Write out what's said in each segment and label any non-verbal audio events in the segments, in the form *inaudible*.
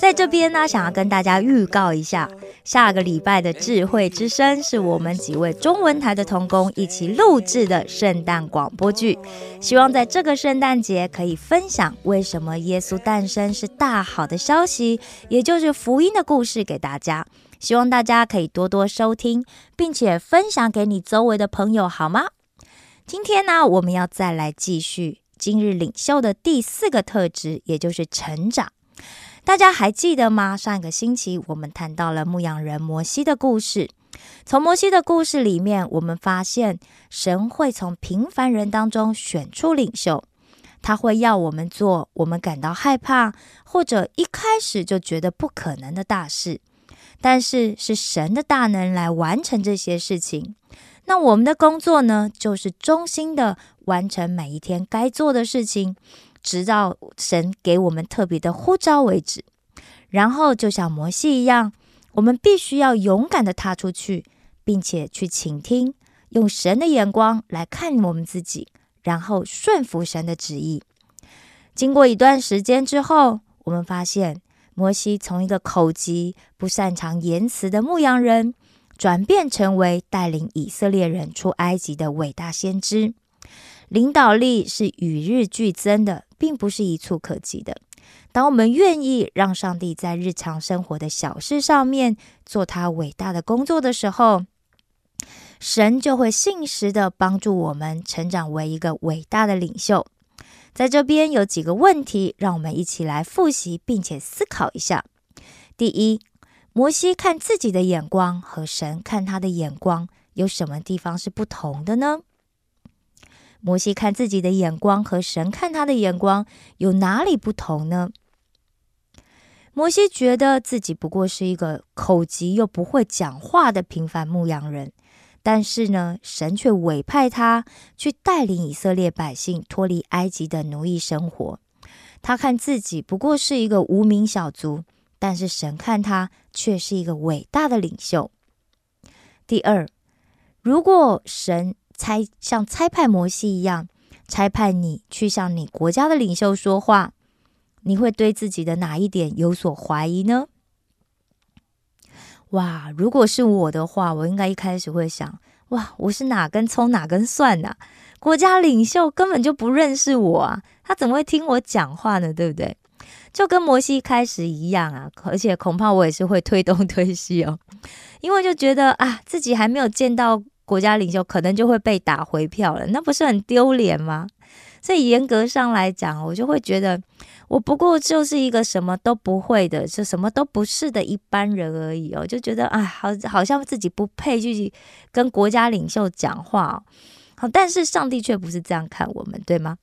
在这边呢，想要跟大家预告一下，下个礼拜的智慧之声是我们几位中文台的童工一起录制的圣诞广播剧，希望在这个圣诞节可以分享为什么耶稣诞生是大好的消息，也就是福音的故事给大家。希望大家可以多多收听，并且分享给你周围的朋友，好吗？今天呢，我们要再来继续今日领袖的第四个特质，也就是成长。大家还记得吗？上个星期我们谈到了牧羊人摩西的故事。从摩西的故事里面，我们发现神会从平凡人当中选出领袖，他会要我们做我们感到害怕或者一开始就觉得不可能的大事。但是是神的大能来完成这些事情。那我们的工作呢，就是忠心的完成每一天该做的事情，直到神给我们特别的呼召为止。然后就像摩西一样，我们必须要勇敢的踏出去，并且去倾听，用神的眼光来看我们自己，然后顺服神的旨意。经过一段时间之后，我们发现。摩西从一个口疾、不擅长言辞的牧羊人，转变成为带领以色列人出埃及的伟大先知。领导力是与日俱增的，并不是一触可及的。当我们愿意让上帝在日常生活的小事上面做他伟大的工作的时候，神就会信实的帮助我们成长为一个伟大的领袖。在这边有几个问题，让我们一起来复习，并且思考一下。第一，摩西看自己的眼光和神看他的眼光有什么地方是不同的呢？摩西看自己的眼光和神看他的眼光有哪里不同呢？摩西觉得自己不过是一个口疾又不会讲话的平凡牧羊人。但是呢，神却委派他去带领以色列百姓脱离埃及的奴役生活。他看自己不过是一个无名小卒，但是神看他却是一个伟大的领袖。第二，如果神猜像猜派摩西一样猜派你去向你国家的领袖说话，你会对自己的哪一点有所怀疑呢？哇，如果是我的话，我应该一开始会想：哇，我是哪根葱哪根蒜呐？国家领袖根本就不认识我啊，他怎么会听我讲话呢？对不对？就跟摩西开始一样啊，而且恐怕我也是会推东 *laughs* 推西哦，因为就觉得啊，自己还没有见到国家领袖，可能就会被打回票了，那不是很丢脸吗？所以严格上来讲，我就会觉得。我不过就是一个什么都不会的，就什么都不是的一般人而已哦，就觉得啊，好，好像自己不配去跟国家领袖讲话。好，但是上帝却不是这样看我们，对吗？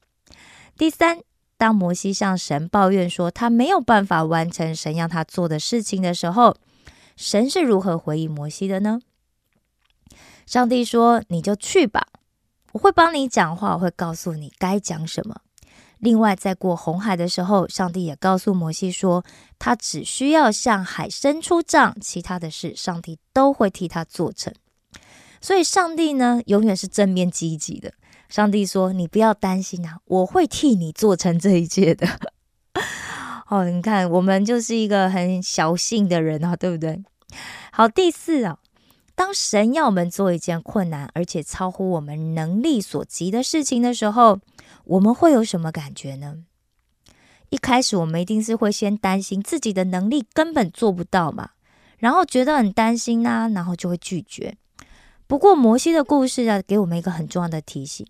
第三，当摩西向神抱怨说他没有办法完成神让他做的事情的时候，神是如何回应摩西的呢？上帝说：“你就去吧，我会帮你讲话，我会告诉你该讲什么。”另外，在过红海的时候，上帝也告诉摩西说，他只需要向海伸出杖，其他的事上帝都会替他做成。所以，上帝呢，永远是正面积极的。上帝说：“你不要担心啊，我会替你做成这一切的。*laughs* ”哦，你看，我们就是一个很小性的人啊，对不对？好，第四啊，当神要我们做一件困难而且超乎我们能力所及的事情的时候。我们会有什么感觉呢？一开始我们一定是会先担心自己的能力根本做不到嘛，然后觉得很担心啊，然后就会拒绝。不过摩西的故事啊，给我们一个很重要的提醒：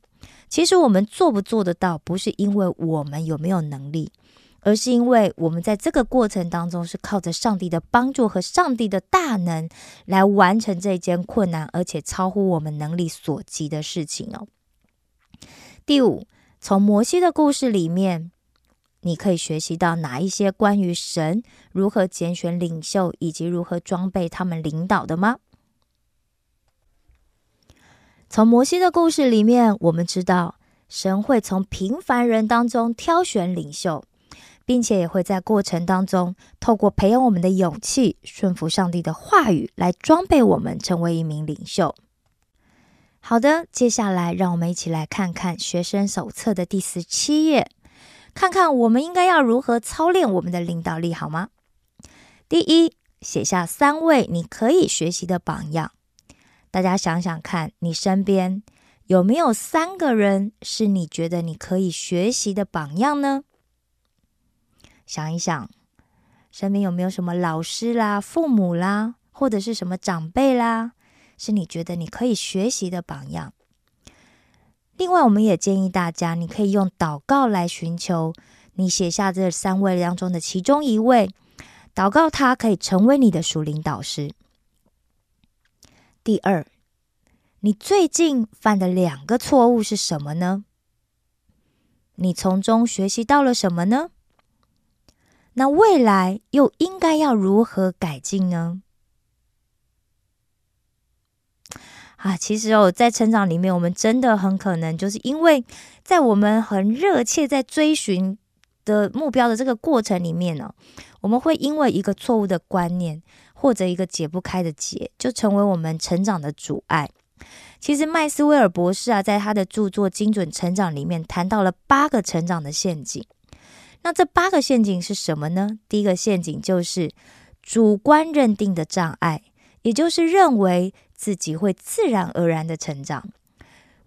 其实我们做不做得到，不是因为我们有没有能力，而是因为我们在这个过程当中是靠着上帝的帮助和上帝的大能来完成这件困难而且超乎我们能力所及的事情哦。第五。从摩西的故事里面，你可以学习到哪一些关于神如何拣选领袖，以及如何装备他们领导的吗？从摩西的故事里面，我们知道神会从平凡人当中挑选领袖，并且也会在过程当中透过培养我们的勇气、顺服上帝的话语，来装备我们成为一名领袖。好的，接下来让我们一起来看看学生手册的第十七页，看看我们应该要如何操练我们的领导力，好吗？第一，写下三位你可以学习的榜样。大家想想看，你身边有没有三个人是你觉得你可以学习的榜样呢？想一想，身边有没有什么老师啦、父母啦，或者是什么长辈啦，是你觉得你可以学习的榜样？另外，我们也建议大家，你可以用祷告来寻求你写下这三位当中的其中一位，祷告他可以成为你的属灵导师。第二，你最近犯的两个错误是什么呢？你从中学习到了什么呢？那未来又应该要如何改进呢？啊，其实哦，在成长里面，我们真的很可能就是因为在我们很热切在追寻的目标的这个过程里面呢，我们会因为一个错误的观念。或者一个解不开的结，就成为我们成长的阻碍。其实麦斯威尔博士啊，在他的著作《精准成长》里面谈到了八个成长的陷阱。那这八个陷阱是什么呢？第一个陷阱就是主观认定的障碍，也就是认为自己会自然而然的成长。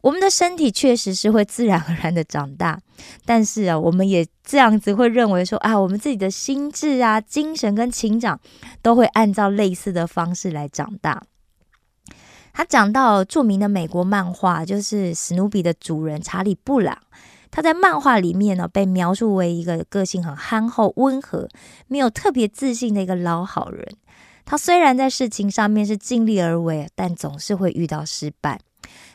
我们的身体确实是会自然而然的长大，但是啊，我们也这样子会认为说啊，我们自己的心智啊、精神跟情长都会按照类似的方式来长大。他讲到著名的美国漫画，就是史努比的主人查理布朗，他在漫画里面呢被描述为一个个性很憨厚、温和、没有特别自信的一个老好人。他虽然在事情上面是尽力而为，但总是会遇到失败。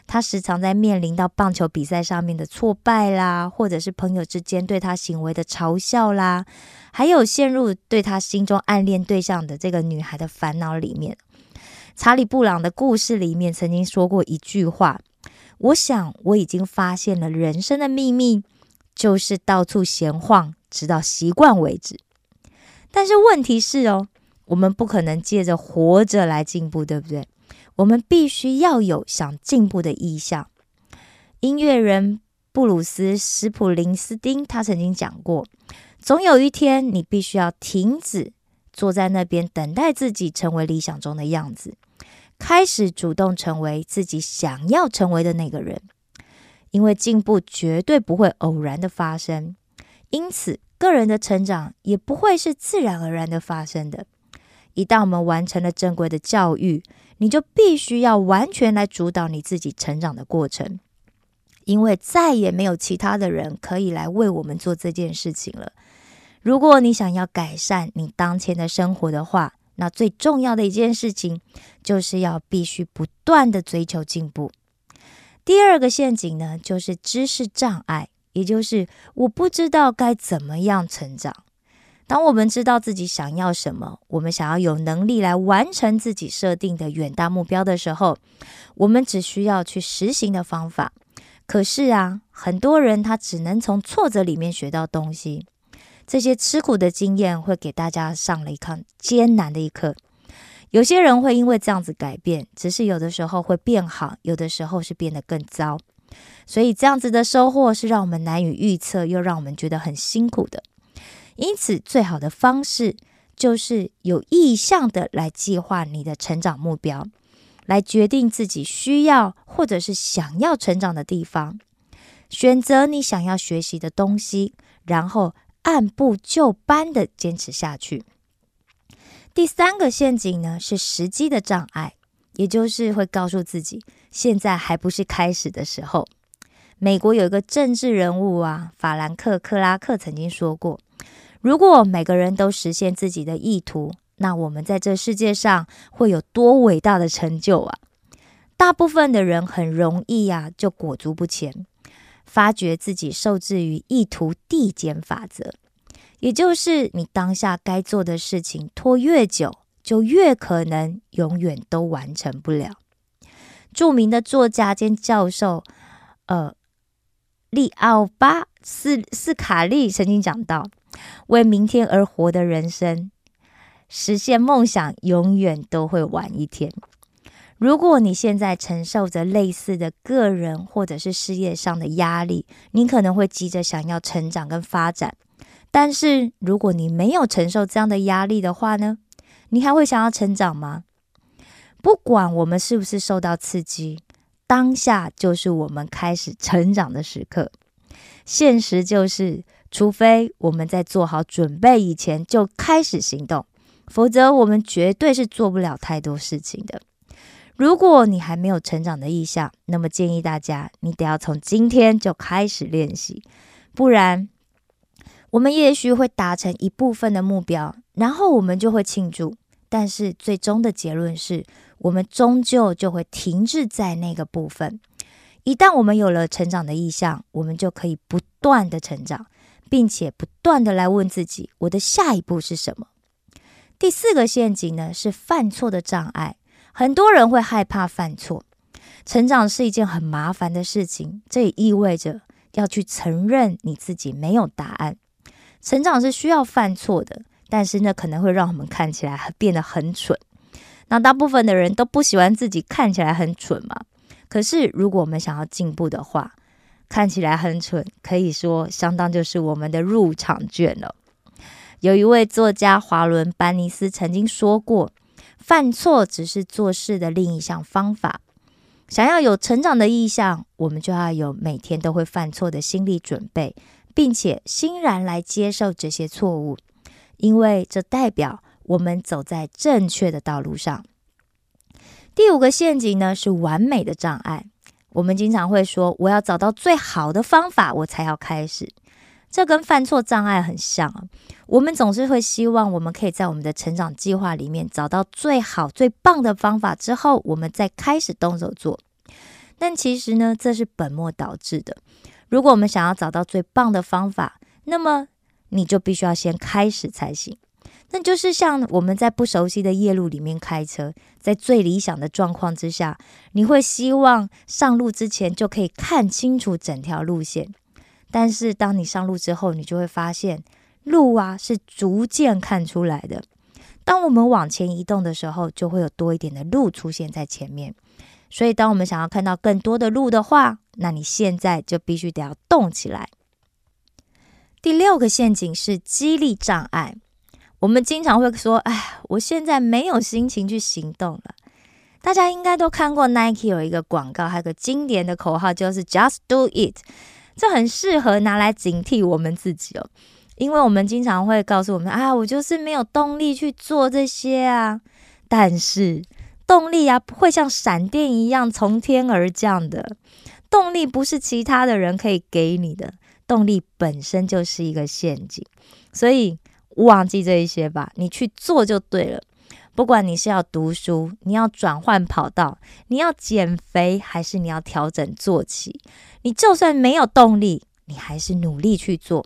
他时常在面临到棒球比赛上面的挫败啦，或者是朋友之间对他行为的嘲笑啦，还有陷入对他心中暗恋对象的这个女孩的烦恼里面。查理布朗的故事里面曾经说过一句话：“我想我已经发现了人生的秘密，就是到处闲晃，直到习惯为止。”但是问题是哦，我们不可能借着活着来进步，对不对？我们必须要有想进步的意向。音乐人布鲁斯·史普林斯丁他曾经讲过：“总有一天，你必须要停止坐在那边等待自己成为理想中的样子，开始主动成为自己想要成为的那个人。因为进步绝对不会偶然的发生，因此个人的成长也不会是自然而然的发生的。一旦我们完成了正规的教育，你就必须要完全来主导你自己成长的过程，因为再也没有其他的人可以来为我们做这件事情了。如果你想要改善你当前的生活的话，那最重要的一件事情就是要必须不断的追求进步。第二个陷阱呢，就是知识障碍，也就是我不知道该怎么样成长。当我们知道自己想要什么，我们想要有能力来完成自己设定的远大目标的时候，我们只需要去实行的方法。可是啊，很多人他只能从挫折里面学到东西，这些吃苦的经验会给大家上了一堂艰难的一课。有些人会因为这样子改变，只是有的时候会变好，有的时候是变得更糟。所以这样子的收获是让我们难以预测，又让我们觉得很辛苦的。因此，最好的方式就是有意向的来计划你的成长目标，来决定自己需要或者是想要成长的地方，选择你想要学习的东西，然后按部就班的坚持下去。第三个陷阱呢是时机的障碍，也就是会告诉自己现在还不是开始的时候。美国有一个政治人物啊，法兰克·克拉克曾经说过。如果每个人都实现自己的意图，那我们在这世界上会有多伟大的成就啊！大部分的人很容易呀就裹足不前，发觉自己受制于意图递减法则，也就是你当下该做的事情拖越久，就越可能永远都完成不了。著名的作家兼教授，呃，利奥巴斯斯卡利曾经讲到：“为明天而活的人生，实现梦想永远都会晚一天。”如果你现在承受着类似的个人或者是事业上的压力，你可能会急着想要成长跟发展。但是如果你没有承受这样的压力的话呢？你还会想要成长吗？不管我们是不是受到刺激，当下就是我们开始成长的时刻。现实就是，除非我们在做好准备以前就开始行动，否则我们绝对是做不了太多事情的。如果你还没有成长的意向，那么建议大家，你得要从今天就开始练习，不然我们也许会达成一部分的目标，然后我们就会庆祝，但是最终的结论是我们终究就会停滞在那个部分。一旦我们有了成长的意向，我们就可以不断的成长，并且不断的来问自己，我的下一步是什么？第四个陷阱呢，是犯错的障碍。很多人会害怕犯错，成长是一件很麻烦的事情，这也意味着要去承认你自己没有答案。成长是需要犯错的，但是呢，可能会让我们看起来变得很蠢。那大部分的人都不喜欢自己看起来很蠢嘛？可是如果我们想要进步的话，看起来很蠢，可以说相当就是我们的入场券了。有一位作家华伦班尼斯曾经说过。犯错只是做事的另一项方法。想要有成长的意向，我们就要有每天都会犯错的心理准备，并且欣然来接受这些错误，因为这代表我们走在正确的道路上。第五个陷阱呢，是完美的障碍。我们经常会说：“我要找到最好的方法，我才要开始。”这跟犯错障碍很像啊！我们总是会希望我们可以在我们的成长计划里面找到最好最棒的方法，之后我们再开始动手做。但其实呢，这是本末倒置的。如果我们想要找到最棒的方法，那么你就必须要先开始才行。那就是像我们在不熟悉的夜路里面开车，在最理想的状况之下，你会希望上路之前就可以看清楚整条路线。但是当你上路之后，你就会发现路啊是逐渐看出来的。当我们往前移动的时候，就会有多一点的路出现在前面。所以，当我们想要看到更多的路的话，那你现在就必须得要动起来。第六个陷阱是激励障碍。我们经常会说：“哎，我现在没有心情去行动了。”大家应该都看过 Nike 有一个广告，还有个经典的口号，就是 “Just Do It”。这很适合拿来警惕我们自己哦，因为我们经常会告诉我们啊，我就是没有动力去做这些啊。但是动力啊，不会像闪电一样从天而降的，动力不是其他的人可以给你的，动力本身就是一个陷阱。所以忘记这一些吧，你去做就对了。不管你是要读书，你要转换跑道，你要减肥，还是你要调整坐骑，你就算没有动力，你还是努力去做，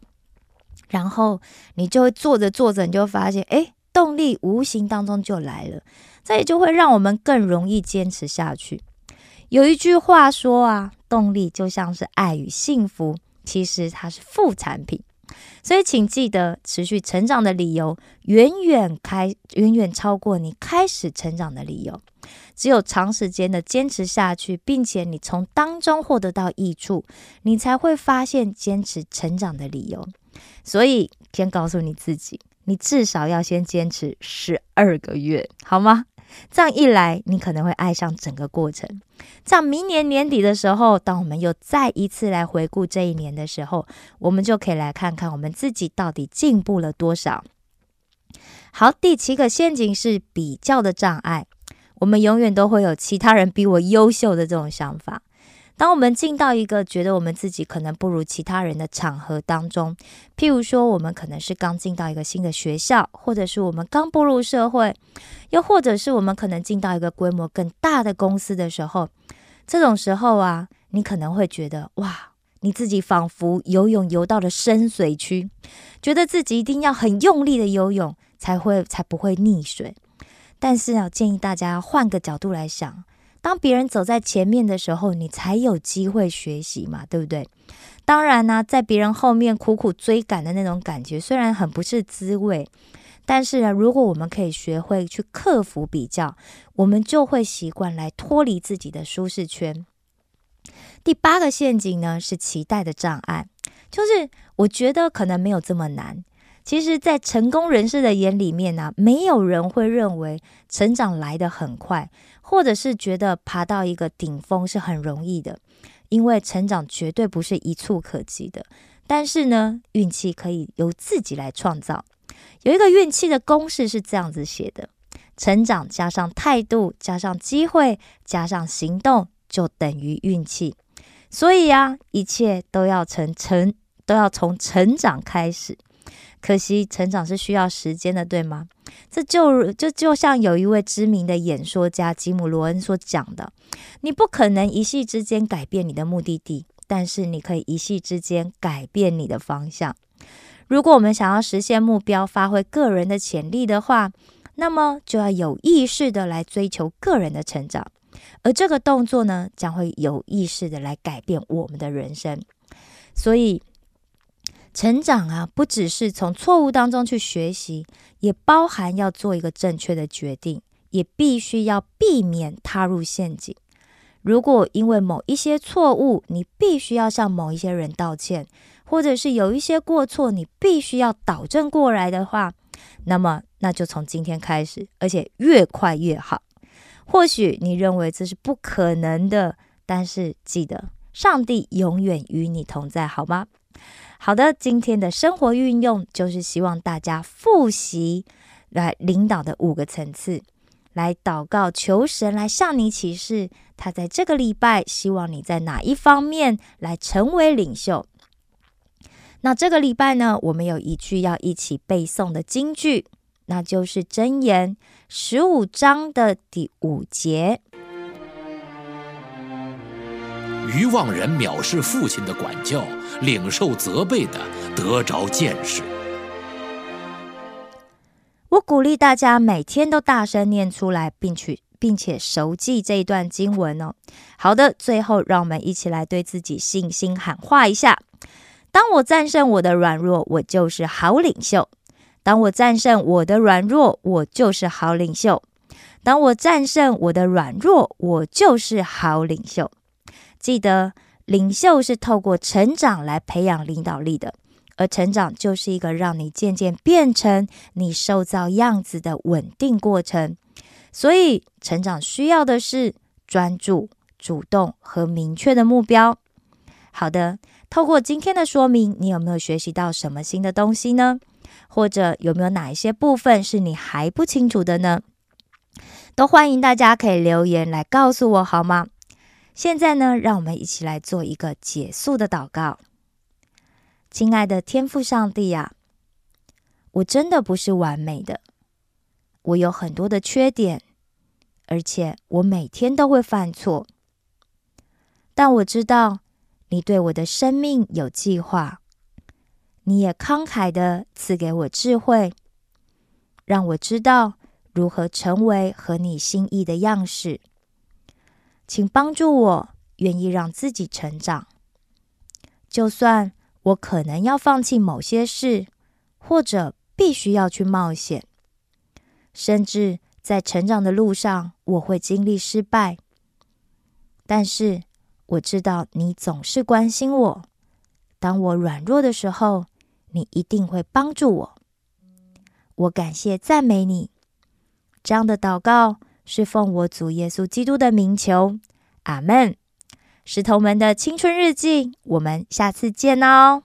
然后你就会做着做着，你就发现，哎，动力无形当中就来了，这也就会让我们更容易坚持下去。有一句话说啊，动力就像是爱与幸福，其实它是副产品。所以，请记得，持续成长的理由远远开远远超过你开始成长的理由。只有长时间的坚持下去，并且你从当中获得到益处，你才会发现坚持成长的理由。所以，先告诉你自己，你至少要先坚持十二个月，好吗？这样一来，你可能会爱上整个过程。这样明年年底的时候，当我们又再一次来回顾这一年的时候，我们就可以来看看我们自己到底进步了多少。好，第七个陷阱是比较的障碍。我们永远都会有其他人比我优秀的这种想法。当我们进到一个觉得我们自己可能不如其他人的场合当中，譬如说，我们可能是刚进到一个新的学校，或者是我们刚步入社会，又或者是我们可能进到一个规模更大的公司的时候，这种时候啊，你可能会觉得哇，你自己仿佛游泳游到了深水区，觉得自己一定要很用力的游泳才会才不会溺水。但是啊，建议大家换个角度来想，当别人走在前面的时候，你才有机会学习嘛，对不对？当然呢，在别人后面苦苦追赶的那种感觉，虽然很不是滋味。但是呢，如果我们可以学会去克服比较，我们就会习惯来脱离自己的舒适圈。第八个陷阱呢是期待的障碍，就是我觉得可能没有这么难。其实，在成功人士的眼里面呢，没有人会认为成长来得很快，或者是觉得爬到一个顶峰是很容易的，因为成长绝对不是一触可及的。但是呢，运气可以由自己来创造。有一个运气的公式是这样子写的：成长加上态度加上机会加上行动，就等于运气。所以啊，一切都要从成都要从成长开始。可惜成长是需要时间的，对吗？这就就就像有一位知名的演说家吉姆罗恩所讲的：你不可能一夕之间改变你的目的地，但是你可以一夕之间改变你的方向。如果我们想要实现目标，发挥个人的潜力的话，那么就要有意识的来追求个人的成长，而这个动作呢，将会有意识的来改变我们的人生。所以，成长啊，不只是从错误当中去学习，也包含要做一个正确的决定，也必须要避免踏入陷阱。如果因为某一些错误，你必须要向某一些人道歉。或者是有一些过错，你必须要导正过来的话，那么那就从今天开始，而且越快越好。或许你认为这是不可能的，但是记得，上帝永远与你同在，好吗？好的，今天的生活运用就是希望大家复习来领导的五个层次，来祷告求神来向你启示，他在这个礼拜希望你在哪一方面来成为领袖。那这个礼拜呢，我们有一句要一起背诵的金句，那就是《箴言》十五章的第五节。愚妄人藐视父亲的管教，领受责备的得着见识。我鼓励大家每天都大声念出来，并且并且熟记这一段经文哦。好的，最后让我们一起来对自己信心喊话一下。当我战胜我的软弱，我就是好领袖；当我战胜我的软弱，我就是好领袖；当我战胜我的软弱，我就是好领袖。记得，领袖是透过成长来培养领导力的，而成长就是一个让你渐渐变成你受造样子的稳定过程。所以，成长需要的是专注、主动和明确的目标。好的。透过今天的说明，你有没有学习到什么新的东西呢？或者有没有哪一些部分是你还不清楚的呢？都欢迎大家可以留言来告诉我，好吗？现在呢，让我们一起来做一个结束的祷告。亲爱的天父上帝啊，我真的不是完美的，我有很多的缺点，而且我每天都会犯错，但我知道。你对我的生命有计划，你也慷慨的赐给我智慧，让我知道如何成为合你心意的样式。请帮助我，愿意让自己成长，就算我可能要放弃某些事，或者必须要去冒险，甚至在成长的路上我会经历失败，但是。我知道你总是关心我，当我软弱的时候，你一定会帮助我。我感谢赞美你，这样的祷告是奉我主耶稣基督的名求，阿门。石头们的青春日记，我们下次见哦。